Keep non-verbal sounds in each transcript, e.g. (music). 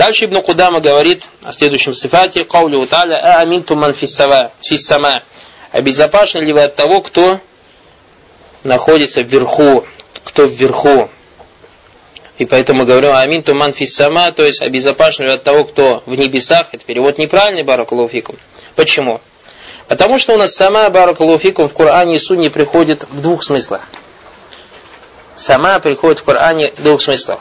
Дальше Ибн Кудама говорит о следующем сифате. Каулю та'ля а аминту ман фиссама. Обезопасены ли вы от того, кто находится вверху, кто вверху. И поэтому мы говорим амин туман фиссама, то есть обезопасен от того, кто в небесах. Это перевод неправильный, баракалуфикум. Почему? Потому что у нас сама баракалуфикум в Коране и Сунне приходит в двух смыслах. Сама приходит в Коране в двух смыслах.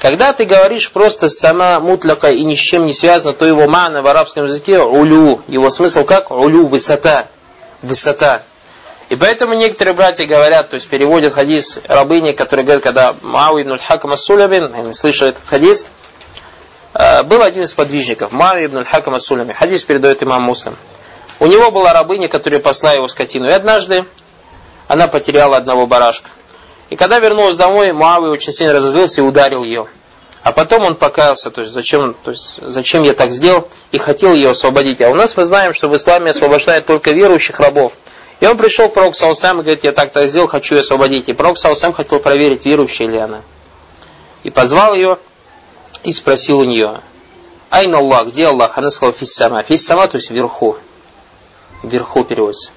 Когда ты говоришь просто сама мутляка и ни с чем не связано, то его мана в арабском языке улю. Его смысл как? Улю, высота. Высота. И поэтому некоторые братья говорят, то есть переводят хадис рабыни, который говорит, когда Мауи ибн хакам ас-Сулямин, я слышал этот хадис, э, был один из подвижников, Мауи ибн хакам ас-Сулямин. Хадис передает имам Муслим. У него была рабыня, которая посла его скотину. И однажды она потеряла одного барашка. И когда вернулась домой, Муави очень сильно разозлился и ударил ее. А потом он покаялся, то есть зачем, то есть зачем я так сделал, и хотел ее освободить. А у нас мы знаем, что в исламе освобождают только верующих рабов. И он пришел к пророку Саусам и говорит, я так-то сделал, хочу ее освободить. И пророк Саусам хотел проверить, верующая ли она. И позвал ее и спросил у нее, Айн Аллах, где Аллах? Она сказала, фиссама. Фиссама, то есть вверху. Вверху переводится.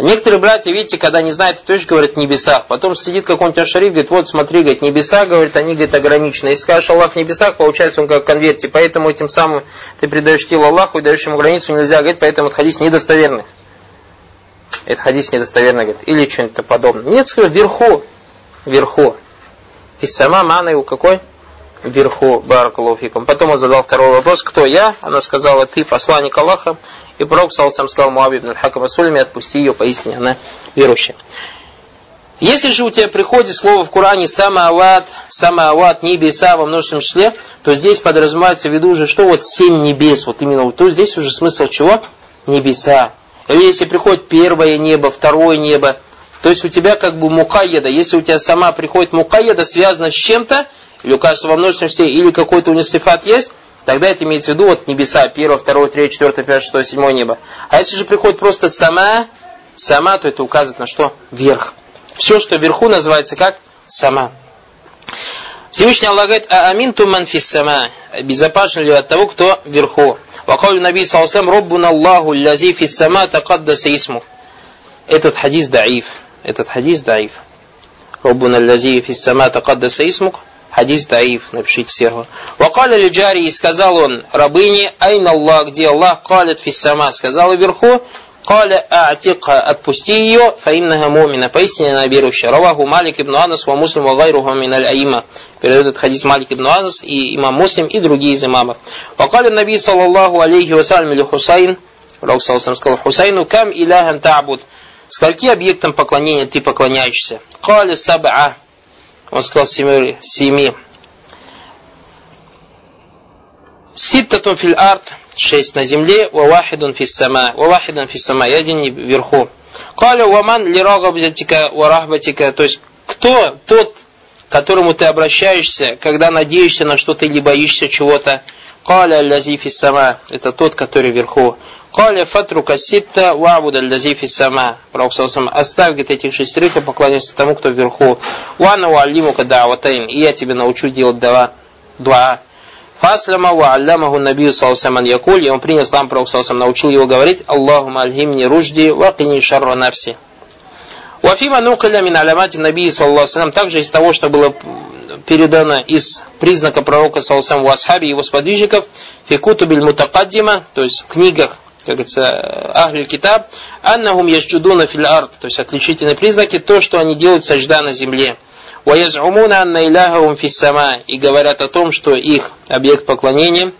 Некоторые братья, видите, когда не знают, то есть говорят небесах. Потом сидит какой-нибудь ашариф, говорит, вот смотри, говорит, небеса, говорит, они, говорит, ограничены. Если скажешь Аллах в небесах, получается он как в конверте. Поэтому этим самым ты придаешь тело Аллаху и даешь ему границу, нельзя говорить, поэтому этот хадис недостоверный это хадис недостоверно, говорит, или что-нибудь подобное. Нет, скажу, вверху, вверху. И сама мана его какой? Вверху, баракалуфикум. Потом он задал второй вопрос, кто я? Она сказала, ты посланник Аллаха. И пророк сам сказал Муаби ибн Хакам Асулими, отпусти ее, поистине она верующая. Если же у тебя приходит слово в Коране самаават, самаават, небеса во множественном числе, то здесь подразумевается в виду уже, что вот семь небес, вот именно, то здесь уже смысл чего? Небеса. Или если приходит первое небо, второе небо, то есть у тебя как бы мукаеда, если у тебя сама приходит мукаеда, связана с чем-то, или указывается во множественности, или какой-то у нее сифат есть, тогда это имеется в виду вот небеса, первое, второе, третье, четвертое, пятое, шестое, седьмое небо. А если же приходит просто сама, сама, то это указывает на что? Вверх. Все, что вверху, называется как сама. Всевышний Аллах говорит, а амин туман фис сама. Безопасен ли от того, кто вверху? Вакаулю Наби Саласлам Роббуна Аллаху лязи фис сама такаддаса исму. Этот хадис даиф. Этот хадис даиф. Роббуна лязи фис сама такаддаса исмук. Хадис ضعيف, напишите сверху. وقال للجارية, и сказал он рабыне, أين الله, где Аллах, قالت في السماء, сказал вверху, قال أعتقها, отпусти ее, فإنها مؤمنة, поистине она верующая. رواه مالك بن أنس، ومسلم، وغيره من الأئمة. Передает этот хадис Малик ибн Анас и имам Муслим и другие из имамов. وقال النبي، صلى الله عليه وسلم، لحصين, Пророк Саласам сказал Хусайну, كم إلها تعبد. Скольки объектам поклонения ты поклоняешься? قال سبعة. Он сказал семи. семи. Ситтатун фил арт, шесть на земле, ва вахидун фис сама, ва вахидан фис сама, и один вверху. Каля ваман ли рагабатика ва рахбатика, то есть кто тот, к которому ты обращаешься, когда надеешься на что-то или боишься чего-то. Каля лязи фис сама, это тот, который вверху. Каля фатрука ситта вабуда лязи фис сама. Пророк оставь говорит, этих шестерых и поклоняйся тому, кто вверху. Вана валимука да'ватайн, и я тебе научу делать два. Два. Фаслама ва аллямаху набию салсаман якуль, и он принял ислам, пророк салсам научил его говорить, Аллахум альхимни ружди ва кини шарра нафси. Вафима нукаля мин алямати набии саллаху также из того, что было передано из признака пророка салсам в асхабе его сподвижников, фикутубиль мутакаддима, то есть в книгах, как говорится, ахль китаб, аннахум яджудуна фил арт, то есть отличительные признаки, то, что они делают сажда на земле. وَيَزْعُمُونَ أَنَّ إِلَهَهُمْ فِي السَّمَاءِ И говорят о том, что их объект поклонения,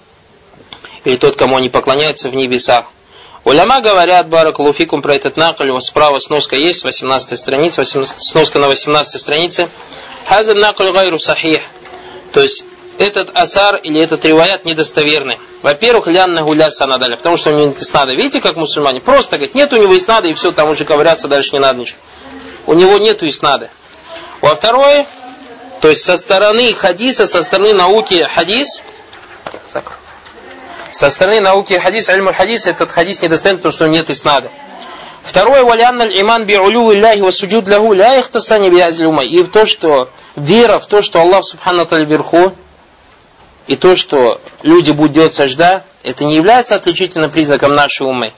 или тот, кому они поклоняются, в небесах. Уляма говорят, баракалуфикум, про этот накль, вот справа сноска есть, 18 страница, 18, сноска на 18 странице. Хазан накль гайру сахих. То есть, этот асар или этот риваят недостоверный. Во-первых, лянна гуля санадаля, потому что у него нет иснада. Видите, как мусульмане? Просто говорят, нет у него иснада, и все, там уже ковыряться дальше не надо ничего. У него нету иснада. Во второе, то есть со стороны хадиса, со стороны науки хадис, со стороны науки хадис, альму хадис, этот хадис недостоин, потому что нет иснада. Второе, валянна иман би улю илляхи ва суджуд лаху ля ихтасани би И в то, что вера в то, что Аллах субхану вверху, и то, что люди будут делать сажда, это не является отличительным признаком нашей умы.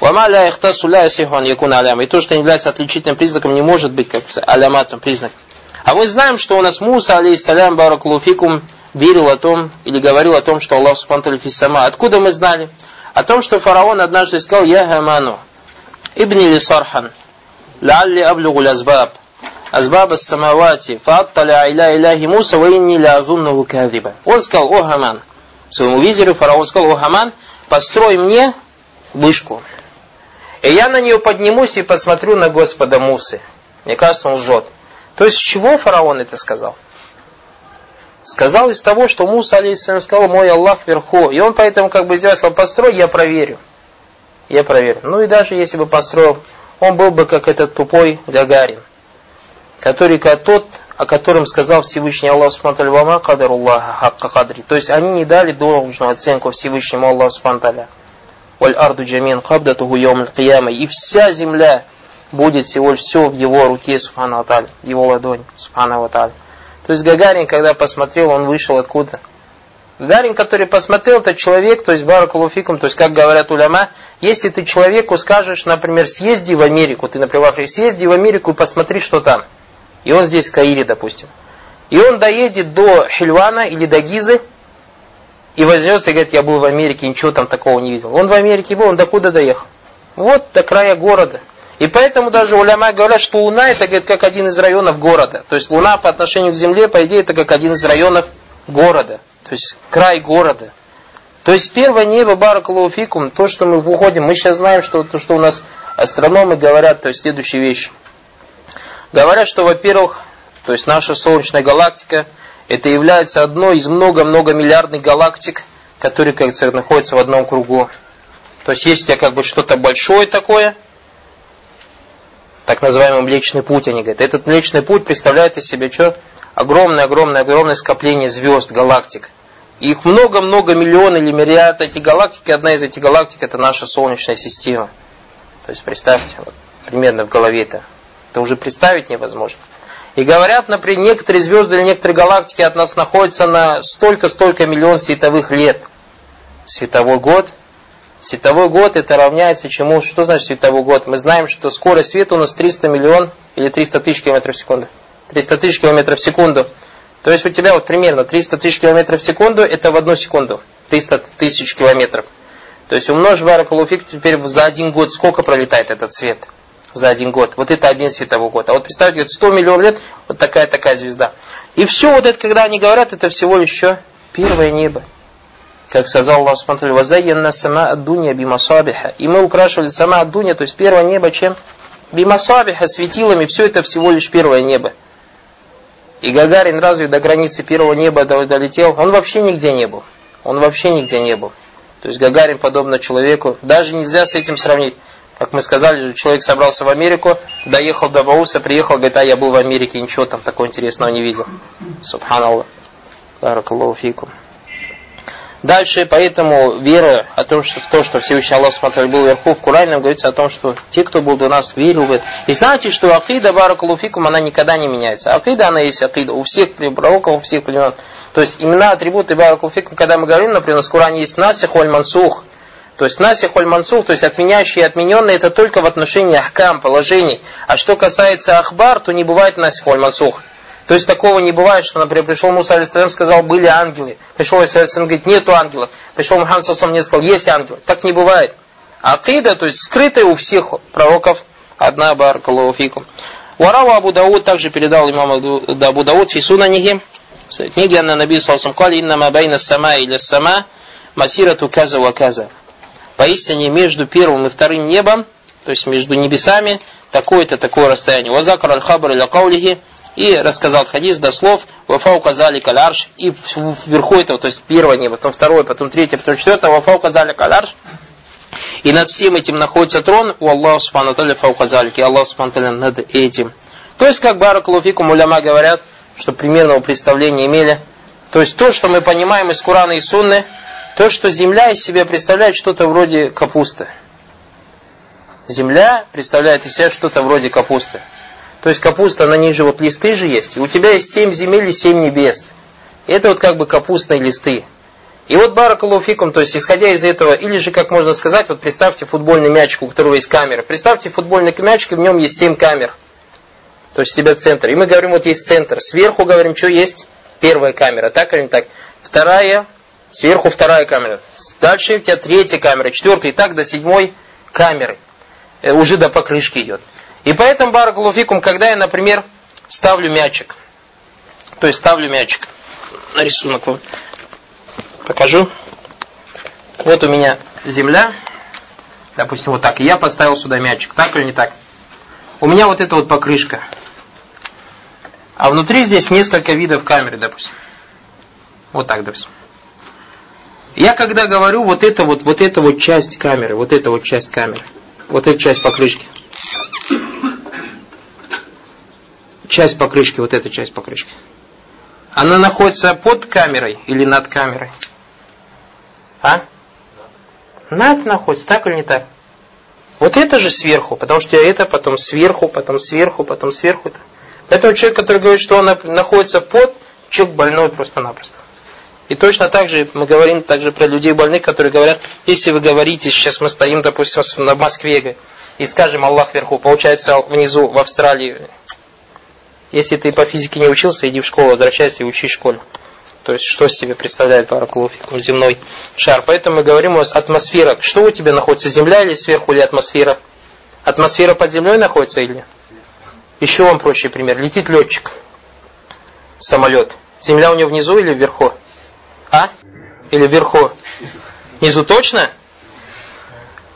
И то, что является отличительным признаком, не может быть как аляматом признак. А мы знаем, что у нас Муса, алейхиссалям, баракулуфикум, верил о том, или говорил о том, что Аллах субхану фиссама. Откуда мы знали? О том, что фараон однажды сказал, я гаману, ибни ли сархан, лалли аблюгу лазбаб, азбаб самавати, фатталя иля иляхи Муса, ва инни кадиба. Он сказал, о Хаман, своему визиру фараон сказал, о Хаман, построй мне вышку. И я на нее поднимусь и посмотрю на Господа Мусы. Мне кажется, он лжет. То есть, с чего фараон это сказал? Сказал из того, что Муса, алейхиссалям, сказал, мой Аллах вверху. И он поэтому как бы сделал, сказал, построй, я проверю. Я проверю. Ну и даже если бы построил, он был бы как этот тупой Гагарин, который тот, о котором сказал Всевышний Аллах Субтитры Вама Кадаруллаха Хакка Кадри. То есть они не дали должную оценку Всевышнему Аллаху Субтитры Валь арду джамин кабдатуху йом кияма. И вся земля будет всего лишь все в его руке, субхану аталь, его ладони, субхану аталь. То есть Гагарин, когда посмотрел, он вышел откуда? Гагарин, который посмотрел, это человек, то есть баракулуфикум, то есть, как говорят уляма, если ты человеку скажешь, например, съезди в Америку, ты, например, съезди в Америку и посмотри, что там. И он здесь в Каире, допустим. И он доедет до Хильвана или до Гизы, и возьмется и говорит, я был в Америке, ничего там такого не видел. Он в Америке был, он до куда доехал? Вот до края города. И поэтому даже уляма говорят, что Луна это говорит, как один из районов города. То есть Луна по отношению к Земле, по идее, это как один из районов города. То есть край города. То есть первое небо Баракалуфикум, то, что мы уходим, мы сейчас знаем, что то, что у нас астрономы говорят, то есть следующие вещи. Говорят, что, во-первых, то есть наша Солнечная галактика – это является одной из много-много миллиардных галактик, которые, как говорится, находятся в одном кругу. То есть есть у тебя как бы что-то большое такое, так называемый Млечный Путь, они говорят. Этот Млечный Путь представляет из себя что? Огромное-огромное-огромное скопление звезд, галактик. Их много-много миллион или миллиард этих галактик, и одна из этих галактик это наша Солнечная система. То есть представьте, вот, примерно в голове это. Это уже представить невозможно. И говорят, например, некоторые звезды или некоторые галактики от нас находятся на столько-столько миллион световых лет. Световой год. Световой год это равняется чему? Что значит световой год? Мы знаем, что скорость света у нас 300 миллион или 300 тысяч километров в секунду. 300 тысяч километров в секунду. То есть у тебя вот примерно 300 тысяч километров в секунду, это в одну секунду. 300 тысяч километров. То есть умножь баракалуфик теперь за один год сколько пролетает этот свет? За один год. Вот это один световой год. А вот представьте, 100 миллионов лет, вот такая-такая звезда. И все вот это, когда они говорят, это всего лишь что? Первое небо. Как сказал Аллах Субтитры, «Вазайянна сама аддунья бимасабиха». И мы украшивали сама аддунья, то есть первое небо чем? Бимасабиха, светилами, все это всего лишь первое небо. И Гагарин разве до границы первого неба долетел? Он вообще нигде не был. Он вообще нигде не был. То есть Гагарин, подобно человеку, даже нельзя с этим сравнить. Как мы сказали, человек собрался в Америку, доехал до Бауса, приехал, говорит, а я был в Америке, ничего там такого интересного не видел. Субханаллах. Баракаллаху. Дальше, поэтому вера о том, что в то, что Всевышний Аллах смотрел был вверху, в Коране говорится о том, что те, кто был до нас, верил в это. И знаете, что акида баракалуфикум, она никогда не меняется. Акида, она есть акида у всех пророков, у всех племен. То есть имена, атрибуты баракалуфикум, когда мы говорим, например, в Коране есть насих, оль мансух, то есть насих аль мансух, то есть отменяющий и отмененный, это только в отношении ахкам, положений. А что касается ахбар, то не бывает насих аль мансух. То есть такого не бывает, что, например, пришел Муса алейсалям, сказал, были ангелы. Пришел алейсалям, говорит, нету ангелов. Пришел Мухаммад сам мне сказал, есть ангелы. Так не бывает. Акида, то есть скрытая у всех пророков, одна баракалуфикум. Варау Абу Дауд также передал имам Абу Дауд фисуна нихи. Книги Анна Наби Салсам Кали, иннама байна сама или сама, масирату каза ва каза. Поистине между первым и вторым небом, то есть между небесами, такое-то такое расстояние. Вазакар аль-хабр каулихи, и рассказал хадис до слов Вафау казали каларш, и вверху этого, то есть первое небо, потом второе, потом третье, потом четвертое, Вафау казали каларш, и над всем этим находится трон у Аллаха Субхану Таля Фауказалики, Аллах Субхану над этим. То есть, как Баракалуфикум уляма говорят, что примерного представления имели. То есть, то, что мы понимаем из Курана и Сунны, то, что земля из себя представляет что-то вроде капусты. Земля представляет из себя что-то вроде капусты. То есть капуста, на ней же вот листы же есть. И у тебя есть семь земель и семь небес. Это вот как бы капустные листы. И вот баракалуфикум, то есть исходя из этого, или же, как можно сказать, вот представьте футбольный мячик, у которого есть камера. Представьте футбольный мячик, и в нем есть 7 камер. То есть у тебя центр. И мы говорим, вот есть центр. Сверху говорим, что есть первая камера, так или не так. Вторая, сверху вторая камера. Дальше у тебя третья камера, четвертая, и так до седьмой камеры. Э, уже до покрышки идет. И поэтому, баракалуфикум, когда я, например, ставлю мячик, то есть ставлю мячик, на рисунок вам покажу. Вот у меня земля, допустим, вот так, и я поставил сюда мячик, так или не так? У меня вот эта вот покрышка, а внутри здесь несколько видов камеры, допустим. Вот так, допустим. Я когда говорю вот это вот, вот эта вот часть камеры, вот эта вот часть камеры, вот эта часть покрышки, часть покрышки, вот эта часть покрышки, она находится под камерой или над камерой? А? Над находится, так или не так? Вот это же сверху, потому что это потом сверху, потом сверху, потом сверху. Поэтому человек, который говорит, что он находится под, человек больной просто-напросто. И точно так же мы говорим также про людей больных, которые говорят, если вы говорите, сейчас мы стоим, допустим, на Москве, и скажем Аллах вверху, получается внизу в Австралии. Если ты по физике не учился, иди в школу, возвращайся и учи в школе. То есть, что себе представляет параклофикум, земной шар. Поэтому мы говорим у вас атмосфера. Что у тебя находится, земля или сверху, или атмосфера? Атмосфера под землей находится или? Еще вам проще пример. Летит летчик, самолет. Земля у него внизу или вверху? А? Или вверху? Внизу точно?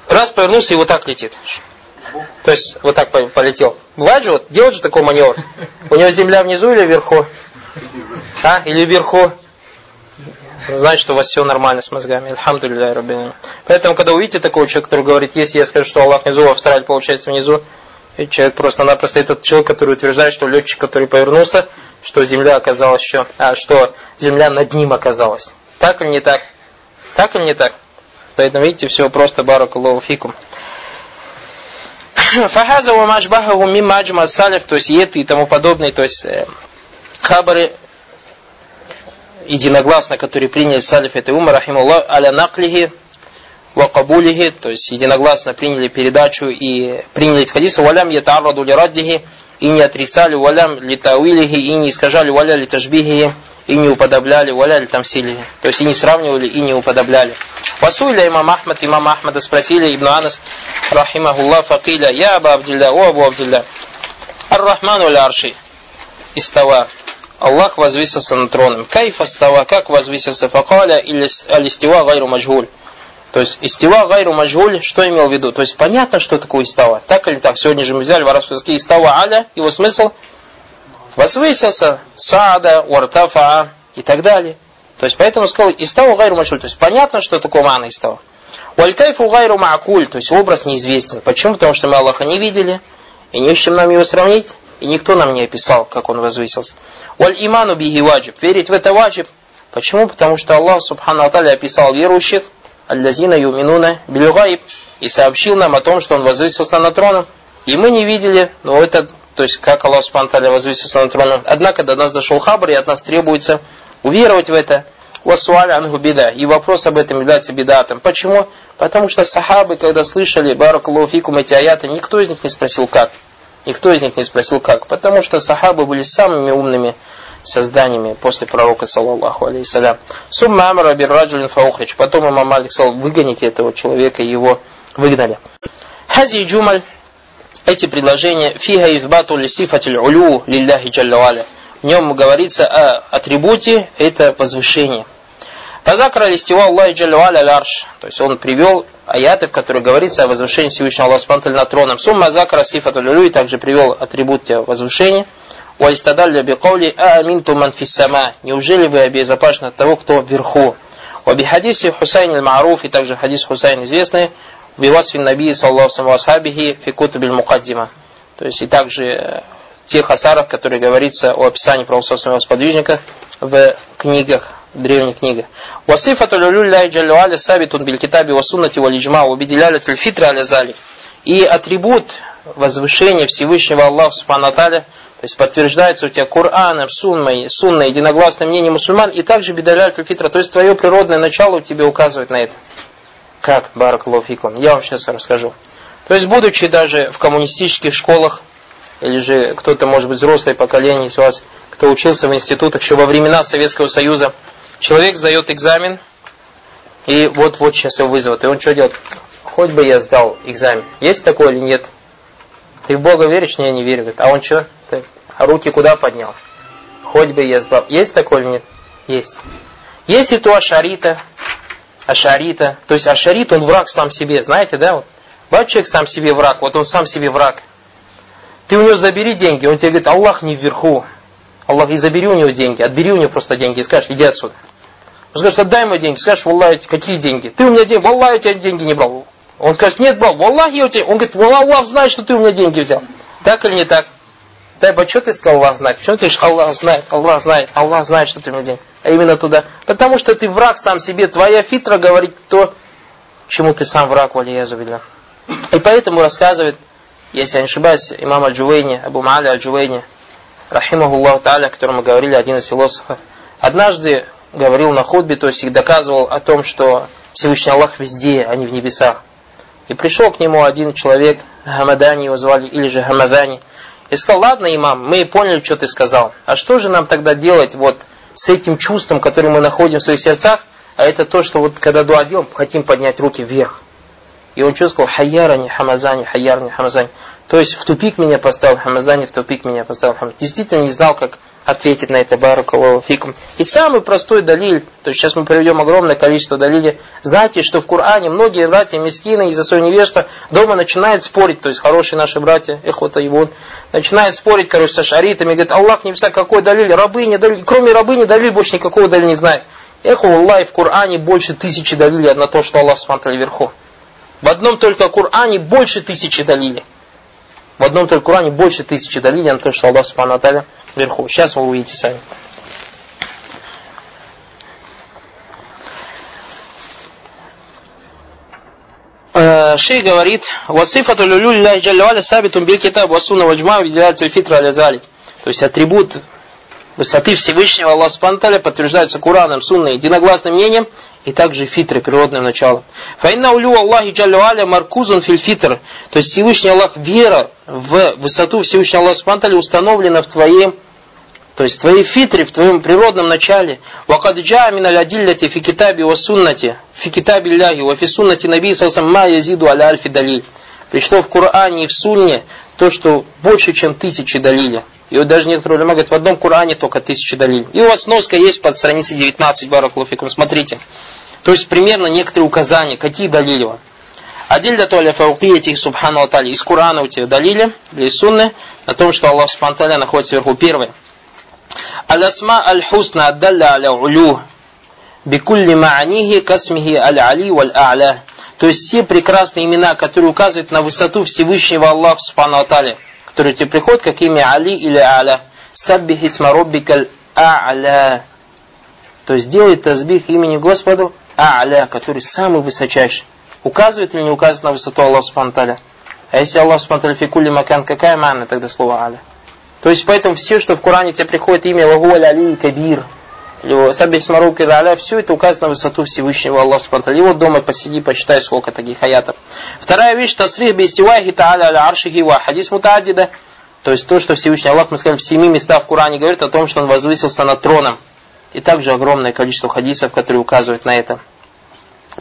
Раз повернулся и вот так летит. То есть вот так полетел. Бывает же, вот, делать же такой маневр. У него земля внизу или вверху? А? Или вверху? Значит, что у вас все нормально с мозгами. Альхамдулилля, Раббина. Поэтому, когда увидите такого человека, который говорит, если я скажу, что Аллах внизу, а Австралия получается внизу, и человек просто-напросто этот человек, который утверждает, что летчик, который повернулся, что земля оказалась еще, а что земля над ним оказалась. Так или не так? Так или не так? Поэтому, видите, все просто баракаллаху фикум. (coughs) Фахаза ва маджбахаху мимма аджма салиф, то есть это и тому подобное, то есть э, хабары единогласно, которые приняли салиф этой умы, рахимуллах, аля наклихи, ва кабулихи, то есть единогласно приняли передачу и приняли эти хадисы, валям ятарраду ли и не отрицали, валям ли тауилихи, и не искажали, валя ли тажбихи, и не уподобляли, валя ли тамсилихи, то есть и не сравнивали, и не уподобляли. Васуиля имам Ахмад, имам Ахмада спросили, Ибн Анас, рахимахуллах, факиля, я Аба Абдилля, о Абу Абдилля, Ар-Рахману арши, истава, Аллах возвысился над троном. Кайфа става, как возвысился, факаля или алистива гайру маджгуль. То есть истива гайру маджгуль, что имел в виду? То есть понятно, что такое истава. Так или так? Сегодня же мы взяли в арабском языке истава аля, его смысл возвысился, саада, уартафа и так далее. То есть поэтому сказал истава гайру маджгуль. То есть понятно, что такое мана истава. Уалькайфу гайру маакуль, то есть образ неизвестен. Почему? Потому что мы Аллаха не видели, и не с чем нам его сравнить и никто нам не описал, как он возвысился. Валь иману бихи ваджиб. Верить в это ваджиб. Почему? Потому что Аллах Субхану Аталя описал верующих, аллазина юминуна билюгаиб, и сообщил нам о том, что он возвысился на троном. И мы не видели, но это, то есть как Аллах Аталя возвысился на троном. Однако до нас дошел хабр, и от нас требуется уверовать в это. Васуаля ангу беда. И вопрос об этом является бедатом. Почему? Потому что сахабы, когда слышали баракалуфикум эти аяты, никто из них не спросил как. Никто из них не спросил как. Потому что сахабы были самыми умными созданиями после пророка, саллаллаху алейхиссалям. Сумма амара бирраджулин фаухрич. Потом имам Малик сказал, выгоните этого человека, и его выгнали. Хази джумаль, эти предложения, фига избату лисифатиль улю лилляхи джалла В нем говорится о атрибуте, это возвышение. Фазакра листива Аллахи джалла арш. То есть он привел аяты, в которых говорится о возвышении Всевышнего Аллаха над троном. Сумма закара сифату люлю, также привел атрибут возвышения. Уалистадалля бикаули ааминту ман фиссама. Неужели вы обезопасены от того, кто вверху? Waби хадисе Хусайн аль-Маруф, и также хадис Хусайн известный, бивасфин наби саллаху асхабихи фикуту биль мукаддима. То есть и также э, тех асаров, которые говорится о описании православных сподвижников в книгах древних книгах. Васифату люлюлляхи джаллю аля сабитун биль китаби ва суннати ва лиджма ва бидилялят фитра аля зали. И атрибут возвышения Всевышнего Аллаха Субхану то есть подтверждается у тебя Кораном, Сунной, Сунной, единогласное мнение мусульман, и также бедаляль фитра. То есть твое природное начало у тебя указывает на это. Как, Баракалуфикум? Я вам сейчас расскажу. То есть, будучи даже в коммунистических школах, или же кто-то, может быть, взрослое поколение из вас, кто учился в институтах еще во времена Советского Союза, человек сдает экзамен, и вот-вот сейчас его вызовут. И он что делает? Хоть бы я сдал экзамен. Есть такое или нет? Ты в Бога веришь? Не, я не верю. А он что? Ты руки куда поднял? Хоть бы я сдал. Есть такое или нет? Есть. Есть и то Ашарита. Ашарита. То есть Ашарит, он враг сам себе. Знаете, да? Вот. Бывает человек сам себе враг. Вот он сам себе враг. Ты у него забери деньги. Он тебе говорит, Аллах не вверху. Аллах, и забери у него деньги. Отбери у него просто деньги. И скажешь, иди отсюда. Он скажет, отдай ему деньги. Скажешь, Аллах, какие деньги? Ты у меня деньги. Аллах, я тебя деньги не брал. Он скажет, нет, брал. Аллах, я у тебя... Он говорит, Аллах знает, что ты у меня деньги взял. Так или не так? Дай бы, что ты сказал, Аллах знает? Почему ты говоришь, Аллах знает, Аллах знает, Аллах знает, что ты мне деньги? А именно туда. Потому что ты враг сам себе. Твоя фитра говорит то, чему ты сам враг, валиязу И поэтому рассказывает, если я не ошибаюсь, имам Аль-Джувейни, Абу Маали Аль-Джувейни, рахимахуллах та'аля, о котором мы говорили, один из философов, однажды говорил на худбе, то есть доказывал о том, что Всевышний Аллах везде, а не в небесах. И пришел к нему один человек, Хамадани его звали, или же Хамадани, и сказал, ладно, имам, мы поняли, что ты сказал. А что же нам тогда делать вот с этим чувством, которое мы находим в своих сердцах? А это то, что вот когда дуа делаем, хотим поднять руки вверх. И он что сказал? Хайярани, хамазани, хайярани, хамазани. То есть в тупик меня поставил хамазани, в тупик меня поставил хамазани. Действительно не знал, как ответить на это баракаллаху фикум. И самый простой далиль, то есть сейчас мы приведем огромное количество далилей. Знаете, что в Коране многие братья мискины из-за своего невежества дома начинают спорить, то есть хорошие наши братья, эхота его, начинают спорить, короче, со шаритами, говорит, Аллах не знает, какой далиль, рабыня, далиль, кроме рабыни далиль больше никакого далиля не знает. Эхо Аллах в Коране больше тысячи далилей на то, что Аллах смотрел вверху. В одном только Коране больше тысячи далилей. В одном только Коране больше тысячи далилей на то, что Аллах Субхану вверху. Сейчас вы увидите сами. Э, Шей говорит, «Васифату люлюллахи джаллаваля сабитум биль китаб вассуна ваджма выделяется фитра аля То есть атрибут высоты Всевышнего Аллаха Спанталя подтверждается Кураном, Сунной, единогласным мнением и также фитры, природное начало. Файна улю Аллахи джалю маркузан филь фитр. То есть Всевышний Аллах, вера в высоту Всевышний Аллах Субтитры установлена в твоем, то есть в твоей фитре, в твоем природном начале. Вакаджа мина лядилляти фи китаби ва суннати, фи китаби ляхи, ва фи суннати наби сасам ма язиду аля альфи далиль. Пришло в Коране и в Сунне то, что больше, чем тысячи далиля. И вот даже некоторые улема говорят, в одном Коране только тысячи далиль. И у вас носка есть под страницей 19, баракулуфикум, смотрите. То есть примерно некоторые указания, какие далили вам. Адиль да толя фаукиятих субхану атали. Из Корана у тебя далили, или из Сунны, о том, что Аллах субхану находится вверху. Первое. Алясма аль-хусна аддалля аля улю. Бикулли ма'анихи касмихи аль-али валь-а'ля. То есть все прекрасные имена, которые указывают на высоту Всевышнего Аллаха Субхану Атали, которые тебе приходят как имя Али или Аля. Саббих исма А'ля. То есть делай тазбих имени Господу А'ля, который самый высочайший. Указывает или не указывает на высоту Аллаха Атали? А если Аллах Субхану фикулли макан, какая мана тогда слово Аля? То есть поэтому все, что в Коране тебе приходит имя Вагуаль Али Кабир, Сабих Смарук и Аля, все это указано на высоту Всевышнего Аллаха Субтитры. Вот дома посиди, посчитай, сколько таких аятов. Вторая вещь, тасрих бистивахи та'аля аля аршихи ва хадис мутааддида. То есть то, что Всевышний Аллах, мы сказали, в семи местах в Коране говорит о том, что Он возвысился над троном. И также огромное количество хадисов, которые указывают на это.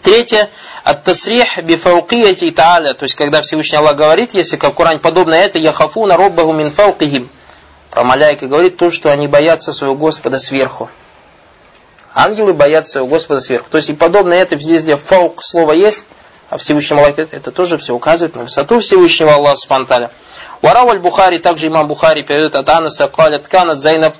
Третье, от тасрих бифаукияти та'аля, то есть когда Всевышний Аллах говорит, если как в Коране подобно это, яхафуна роббаху мин фаукихим, про ملائكة говорит то, что они боятся своего Господа сверху. Ангелы боятся своего Господа сверху. То есть и подобное это здесь, где فوق слово есть, а Всевышний Аллах это тоже все указывает на высоту Всевышнего Аллаха Спанталя. وروى البخاري, также имам Бухари передает от Анаса, قال كانت زينب,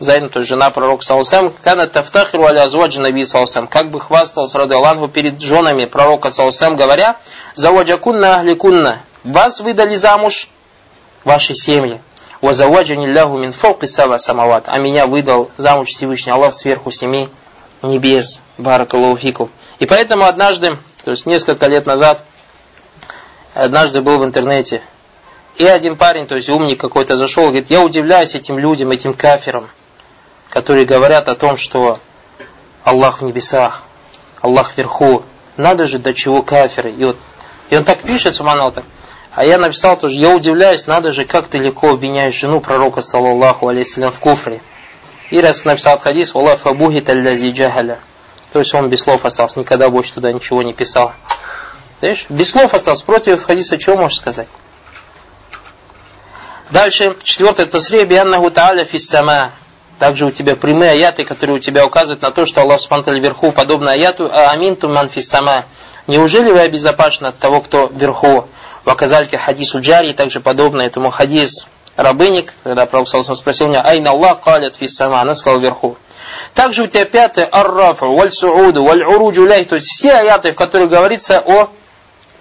Зайнаб, то есть жена пророка Саусам, كانت تفتخر على أزواج النبي صلى الله عليه وسلم, как бы хвастался ради Аллаху перед женами пророка Саусам, говоря, زوجكن أهاليكن, вас выдали замуж ваши семьи. Вазаваджани ляху мин сава самават. А меня выдал замуж Всевышний Аллах сверху семи небес. Баракалуфику. И поэтому однажды, то есть несколько лет назад, однажды был в интернете И один парень, то есть умник какой-то зашел, говорит, я удивляюсь этим людям, этим кафирам, которые говорят о том, что Аллах в небесах, Аллах вверху. Надо же, до чего кафиры. И, вот, и он так пишет, субханаллах, а я написал тоже, я удивляюсь, надо же, как ты легко обвиняешь жену пророка, саллаллаху алейсалям, в куфре. И раз написал хадис, Аллах фабухит аллази джахаля. То есть он без слов остался, никогда больше туда ничего не писал. Видишь, без слов остался, против хадиса чего можешь сказать? Дальше, четвертое, тасрия бианнаху та'аля фиссама. Также у тебя прямые аяты, которые у тебя указывают на то, что Аллах Субтитры вверху, подобно аяту «А аминту ман фиссама». Неужели вы обезопасены от того, кто вверху? В Аказальке хадису джари, также подобно этому хадис рабыник, когда Пророк спросил меня, «Айна Аллах калят фиссама», она сказала вверху. Также у тебя пятое, ар-рафа, валь-сууду, валь-уруджу то есть все аяты, в которых говорится о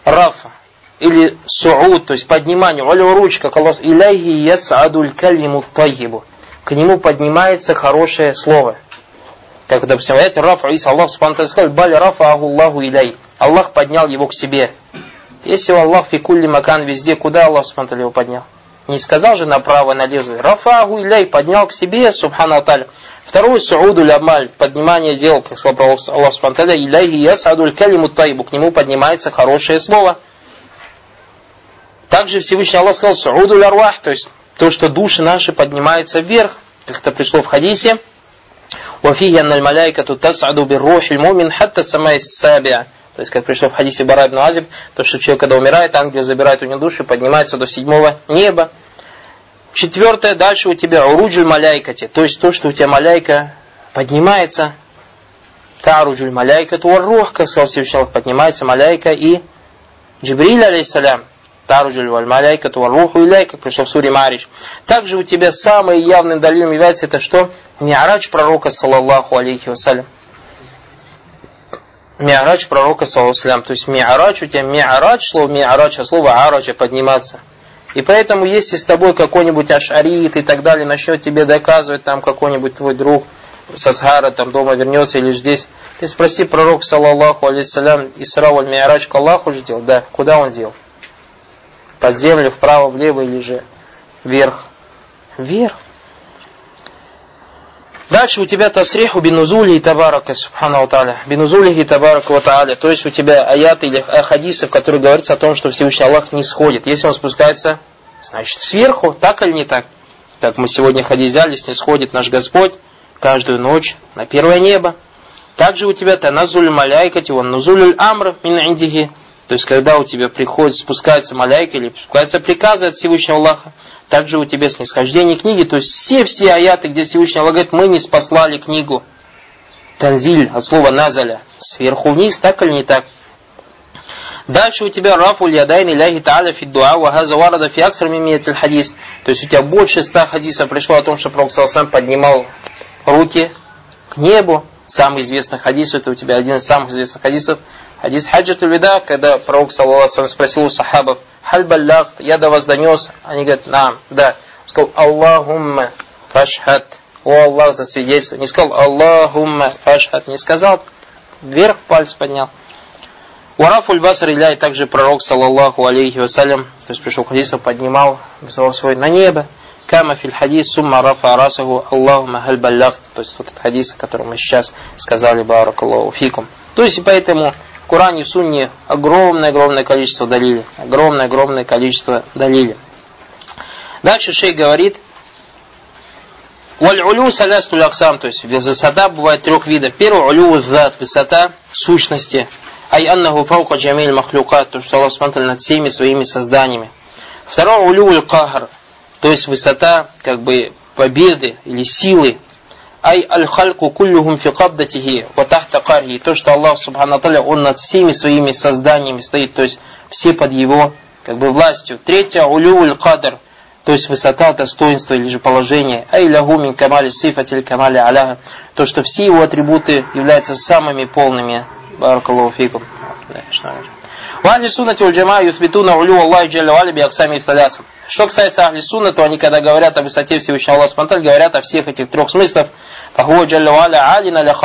рафа, или сууд, то есть поднимание, валь-уруч, как Аллах, иляхи ясадуль калиму тайибу к нему поднимается хорошее слово. Как, допустим, аяте Рафа Иса Аллах Субхану сказал, Баль Рафа Аллаху Иляй. Аллах поднял его к себе. Если Аллах фикулли макан везде, куда Аллах Субхану его поднял? Не сказал же направо, налево. Рафаху Иляй поднял к себе, Субхану Аталя. Второе, Сауду Лямаль, поднимание дел, как сказал Аллах Субхану Аталя, Иляйхи Ясадуль Калиму Тайбу, к нему поднимается хорошее слово. Также Всевышний Аллах сказал, Сауду Лярвах, то есть то, что души наши поднимаются вверх, как это пришло в хадисе, وفيه أن الملائكة تسعد بالروح المؤمن حتى السماء السابعة. То есть, как пришло в хадисе Бара ибн Азиб, то, что человек, когда умирает, ангел забирает у него душу и поднимается до седьмого неба. Четвертое, дальше у тебя уруджуль маляйкати, то есть то, что у тебя маляйка поднимается. Таруджуль маляйка туаррух, как сказал Всевышний поднимается маляйка и Джибриль, алейхиссалям, Таруджуль валь маляйкату валь руху иляй, как пришло в суре Мариш. Также у тебя самым явным далилом является это что? Миарач пророка, саллаллаху алейхи вассалям. Миарач пророка, саллаллаху То есть миарач, у тебя миарач, слово миарач, а слово арача, подниматься. И поэтому, если с тобой какой-нибудь ашарит и так далее начнет тебе доказывать, там какой-нибудь твой друг с Асхара там дома вернется или здесь, ты спроси пророк, саллаллаху алейхиссалям, Исра валь миарач к Аллаху же делал? Да, куда он делал? Под землю, вправо, влево или же вверх? Вверх. Дальше у тебя тасриху бинузули и табарака, субхану та'аля. Бинузули и табарака ва та'аля. То есть у тебя аяты или хадисы, в которых говорится о том, что Всевышний Аллах не сходит. Если он спускается, значит сверху, так или не так? Как мы сегодня хадис взяли, не сходит наш Господь каждую ночь на первое небо. Также у тебя таназуль маляйкати, он нузуль амр мин индихи. То есть, когда у тебя приходит, спускаются маляйки или спускаются приказы от Всевышнего Аллаха, также у тебя снисхождение книги, то есть все-все аяты, где Всевышний Аллах говорит, мы не спаслали книгу. Танзиль от слова назаля. Сверху вниз, так или не так? Дальше у тебя рафу ядайн иляхи та'аля фи дуа варада фи аксар хадис. То есть у тебя больше ста хадисов пришло о том, что Пророк сам поднимал руки к небу. Самый известный хадис, это у тебя один из самых известных хадисов – Хадис хаджатуль вида, когда пророк, саллаллаху спросил у сахабов, халь баллахт, я до вас донес? Они говорят, нам, да. Он сказал, Аллахумма фашхат, о Аллах за свидетельство. Не сказал, Аллахумма фашхат, не сказал, вверх палец поднял. Уарафуль басар и также пророк, саллаллаху алейхи вассалям, то есть пришел к хадису, поднимал взор свой на небо. Кама филь хадис сумма рафа расаху Аллахума халь баллахт. То есть вот этот хадис, о котором мы сейчас сказали, баракаллаху фикум. То есть поэтому в Коране и Сунне огромное-огромное количество далили. Огромное-огромное количество далили. Дальше шей говорит, Валь-улю салястуль аксам, то есть высота бывает трех видов. Первый улю зат, высота сущности. Ай аннаху фаука джамиль махлюкат, то что Аллах смотрит над всеми своими созданиями. Второй улю кахар, то есть высота как бы победы или силы Ай аль-хальку куллюхум фи кабдатихи ва тахта кархи. То, что Аллах Субхану Он над всеми своими созданиями стоит, то есть все под Его как бы властью. Третье, улюуль кадр, то есть высота, достоинство или же положение. Ай лягу мин камали сифатиль камали аляха. То, что все его атрибуты являются самыми полными. Баракаллаху фикум. Вахли суннати уль джама юсбитуна улю Аллахи джалля вали би. Что касается ахли сунна, то они, когда говорят о высоте Всевышнего Аллаха Субтитры, говорят о всех этих трех смыслах. Фахуа джалля валя алина ля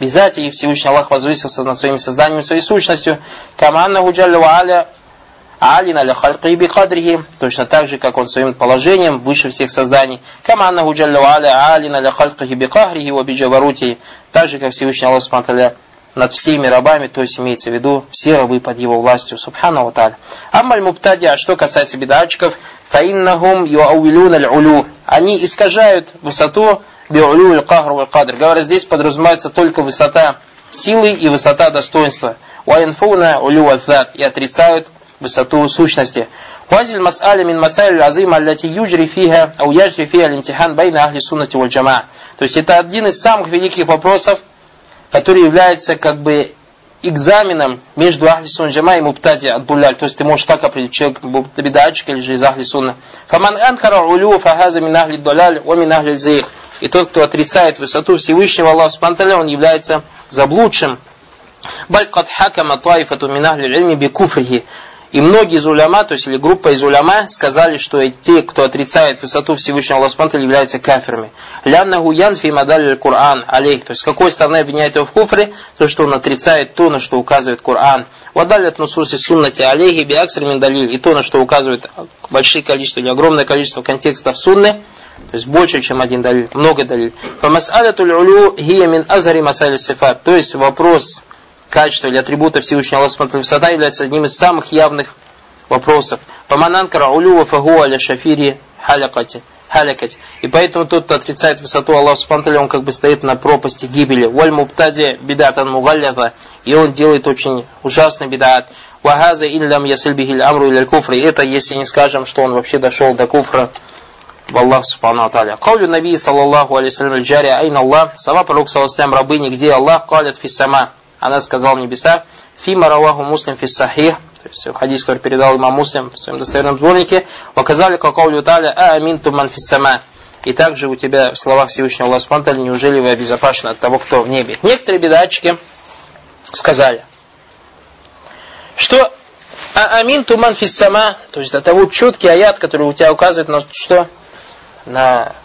бизати, и Всевышний Аллах возвысился над своими созданиями, своей сущностью. Каманнаху джалля валя алина ля хальки бикадрихи, точно так же, как он своим положением выше всех созданий. Кама аннаху джалля аля алина ля халькихи бикахрихи ва биджаварути, так же, как Всевышний Аллах Субхану над всеми рабами, то есть имеется в виду все рабы под его властью, субхану ва Аммаль муптади, а что касается бедачиков, фаиннахум юауилун аль-улю. Они искажают высоту биулю аль-кахр валь-кадр. Говорят, здесь подразумевается только высота силы и высота достоинства. Ваинфуна улю азат и отрицают высоту сущности. Вазиль мас'аля мин масайль азима аллати юджри фиха, ау яджри фиха лимтихан байна ахли суннати. То есть это один из самых великих вопросов, который является как бы экзаменом между Ахли Сунна Джама и Муптади от. То есть ты можешь так определить, человек бедачик или же из Ахли Сунна. Фаман анкара улю фахаза мин Ахли Дуляль, о мин Ахли Зейх. И тот, кто отрицает высоту Всевышнего Аллаха Субтитры, он является заблудшим. Баль кад хакама мин Ахли Ильми би куфрихи. И многие из уляма, то есть или группа из уляма, сказали, что те, кто отрицает высоту Всевышнего Аллаха являются кафирами. Ляннаху янфи мадаль Кур'ан алейх. То есть с какой стороны обвиняет его в куфре? То, что он отрицает то, на что указывает Коран. Вадалят нусуси суннати алейхи биаксар миндалиль. И то, на что указывает большое количество или огромное количество контекстов сунны. То есть больше, чем один далиль, много далиль. Фамас'алятуль улю хия мин азари масали. То есть вопрос качества или атрибута Всевышнего Аллаха Высота является одним из самых явных вопросов. Помананкара улюва фагу аля шафири халякати. Халякати. И поэтому тот, кто отрицает высоту Аллаха Субтитры, он как бы стоит на пропасти гибели. Валь муптади бедатан мугалляфа. И он делает очень ужасный бедат. Вахаза иллям ясильбихиль амру или куфри. Это если не скажем, что он вообще дошел до куфра в Аллах Субхану Аталя. Каулю Наби, саллаллаху алейсалям, джари айна Аллах, сама пророк, саллаллаху рабыни, где Аллах, калят фиссама она сказала в небесах, фима раваху муслим фис сахих, то есть хадис, который передал имам Муслим в своем достоверном сборнике, оказали какаулю таля а амин туман фис сама. И также у тебя в словах Всевышнего Аллаха Субтитры, неужели вы обезопасены от того, кто в небе? Некоторые бедатчики сказали, что а амин туман фис сама, то есть это вот четкий аят, который у тебя указывает на что? На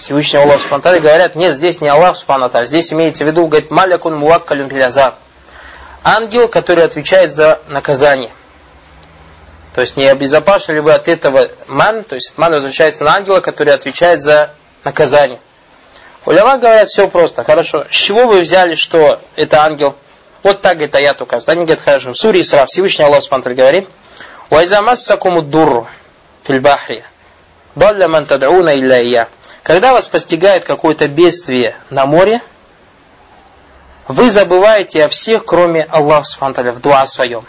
Всевышний Аллах Субхану говорят, нет, здесь не Аллах Субхану здесь имеется в виду, говорит, малякун муаккалюн билязаб. Ангел, который отвечает за наказание. То есть не обезопасены ли вы от этого ман, то есть ман возвращается на ангела, который отвечает за наказание. Уляма говорят, все просто, хорошо. С чего вы взяли, что это ангел? Вот так говорит аят указывает. Они говорят, хорошо. В суре Исра Всевышний Аллах Субхану говорит, «Уайзамассакуму дурру фильбахри, далля ман тад'уна илля ия». Когда вас постигает какое-то бедствие на море, вы забываете о всех, кроме Аллаха Субхану в дуа своем.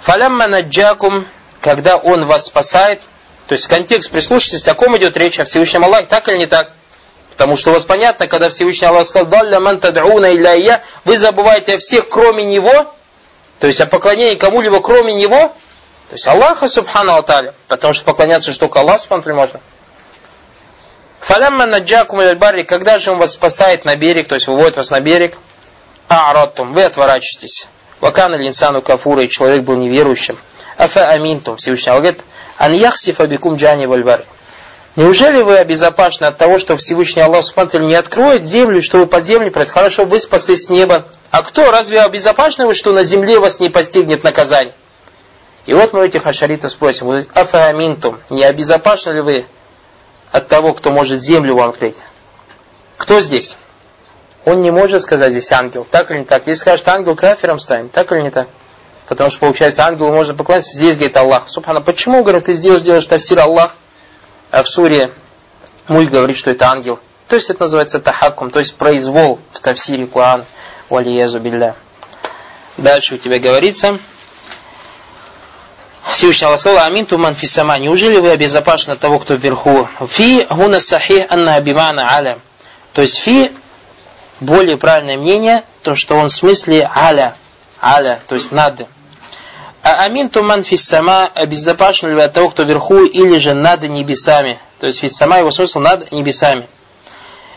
Фалямма наджакум, когда Он вас спасает, то есть контекст прислушайтесь, о ком идет речь, о Всевышнем Аллахе, так или не так? Потому что у вас понятно, когда Всевышний Аллах сказал, «Далля ман илля я», вы забываете о всех, кроме Него, то есть о поклонении кому-либо, кроме Него, то есть Аллаха Субхану Аталя, потому что поклоняться только Аллаху Субхану можно. Фалямма наджакум аль когда же он вас спасает на берег, то есть выводит вас на берег, а'радтум, вы отворачиваетесь. Вакана линсану кафура, и человек был неверующим. Афа аминтум, Всевышний Аллах говорит, ан яхсифа бикум джани вальбар. Неужели вы обезопасены от того, что Всевышний Аллах Субхану не откроет землю, что вы под землей пройдете? Хорошо, вы спаслись с неба. А кто? Разве обезопасены вы, что на земле вас не постигнет наказание? И вот мы этих ашаритов спросим, афа аминтум, не обезопасены ли вы от того, кто может землю вам открыть. Кто здесь? Он не может сказать здесь ангел, так или не так. Если скажет ангел, кафиром станет, так или не так? Потому что, получается, ангелу можно поклониться. Здесь говорит Аллах. Субхана, почему, говорит, ты сделаешь, делаешь тафсир Аллах, а в суре Мульк говорит, что это ангел. То есть это называется тахакум, то есть произвол в тафсире Куан. Валиязу билля. Дальше у тебя говорится, Всевышний Аллах сказал, амин туман фи сама. Неужели вы обезопасены от того, кто вверху? Фи гуна сахих анна абимана аля. То есть фи, более правильное мнение, то, что он в смысле аля. Аля, то есть над. А амин туман фи сама, обезопасен ли вы от того, кто вверху, или же над небесами. То есть фи сама, его смысл над небесами.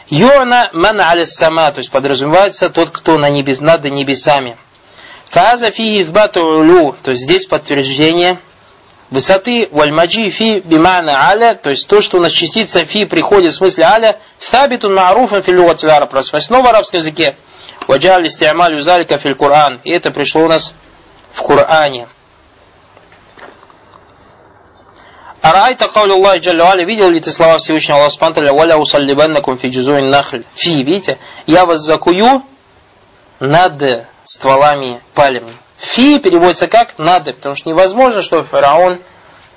Юна ман аля сама, то есть подразумевается тот, кто на небес, над небесами. Фаза фи улю, то есть здесь подтверждение высоты вальмаджи фи бимана аля, то есть то, что у нас частица фи приходит в смысле аля, сабитун ма'руфан фи араб, снова в арабском языке. Ваджали стиамалю залика фил Кур'ан. И это пришло у нас в Коране. Арайта кауля Аллахи Джалля видел ли ты слова Всевышнего Аллаха Субтитры «Валя усаллибаннакум фи джузуин нахль». Фи, видите? Я вас закую над стволами пальм. Фи переводится как надо, потому что невозможно, что фараон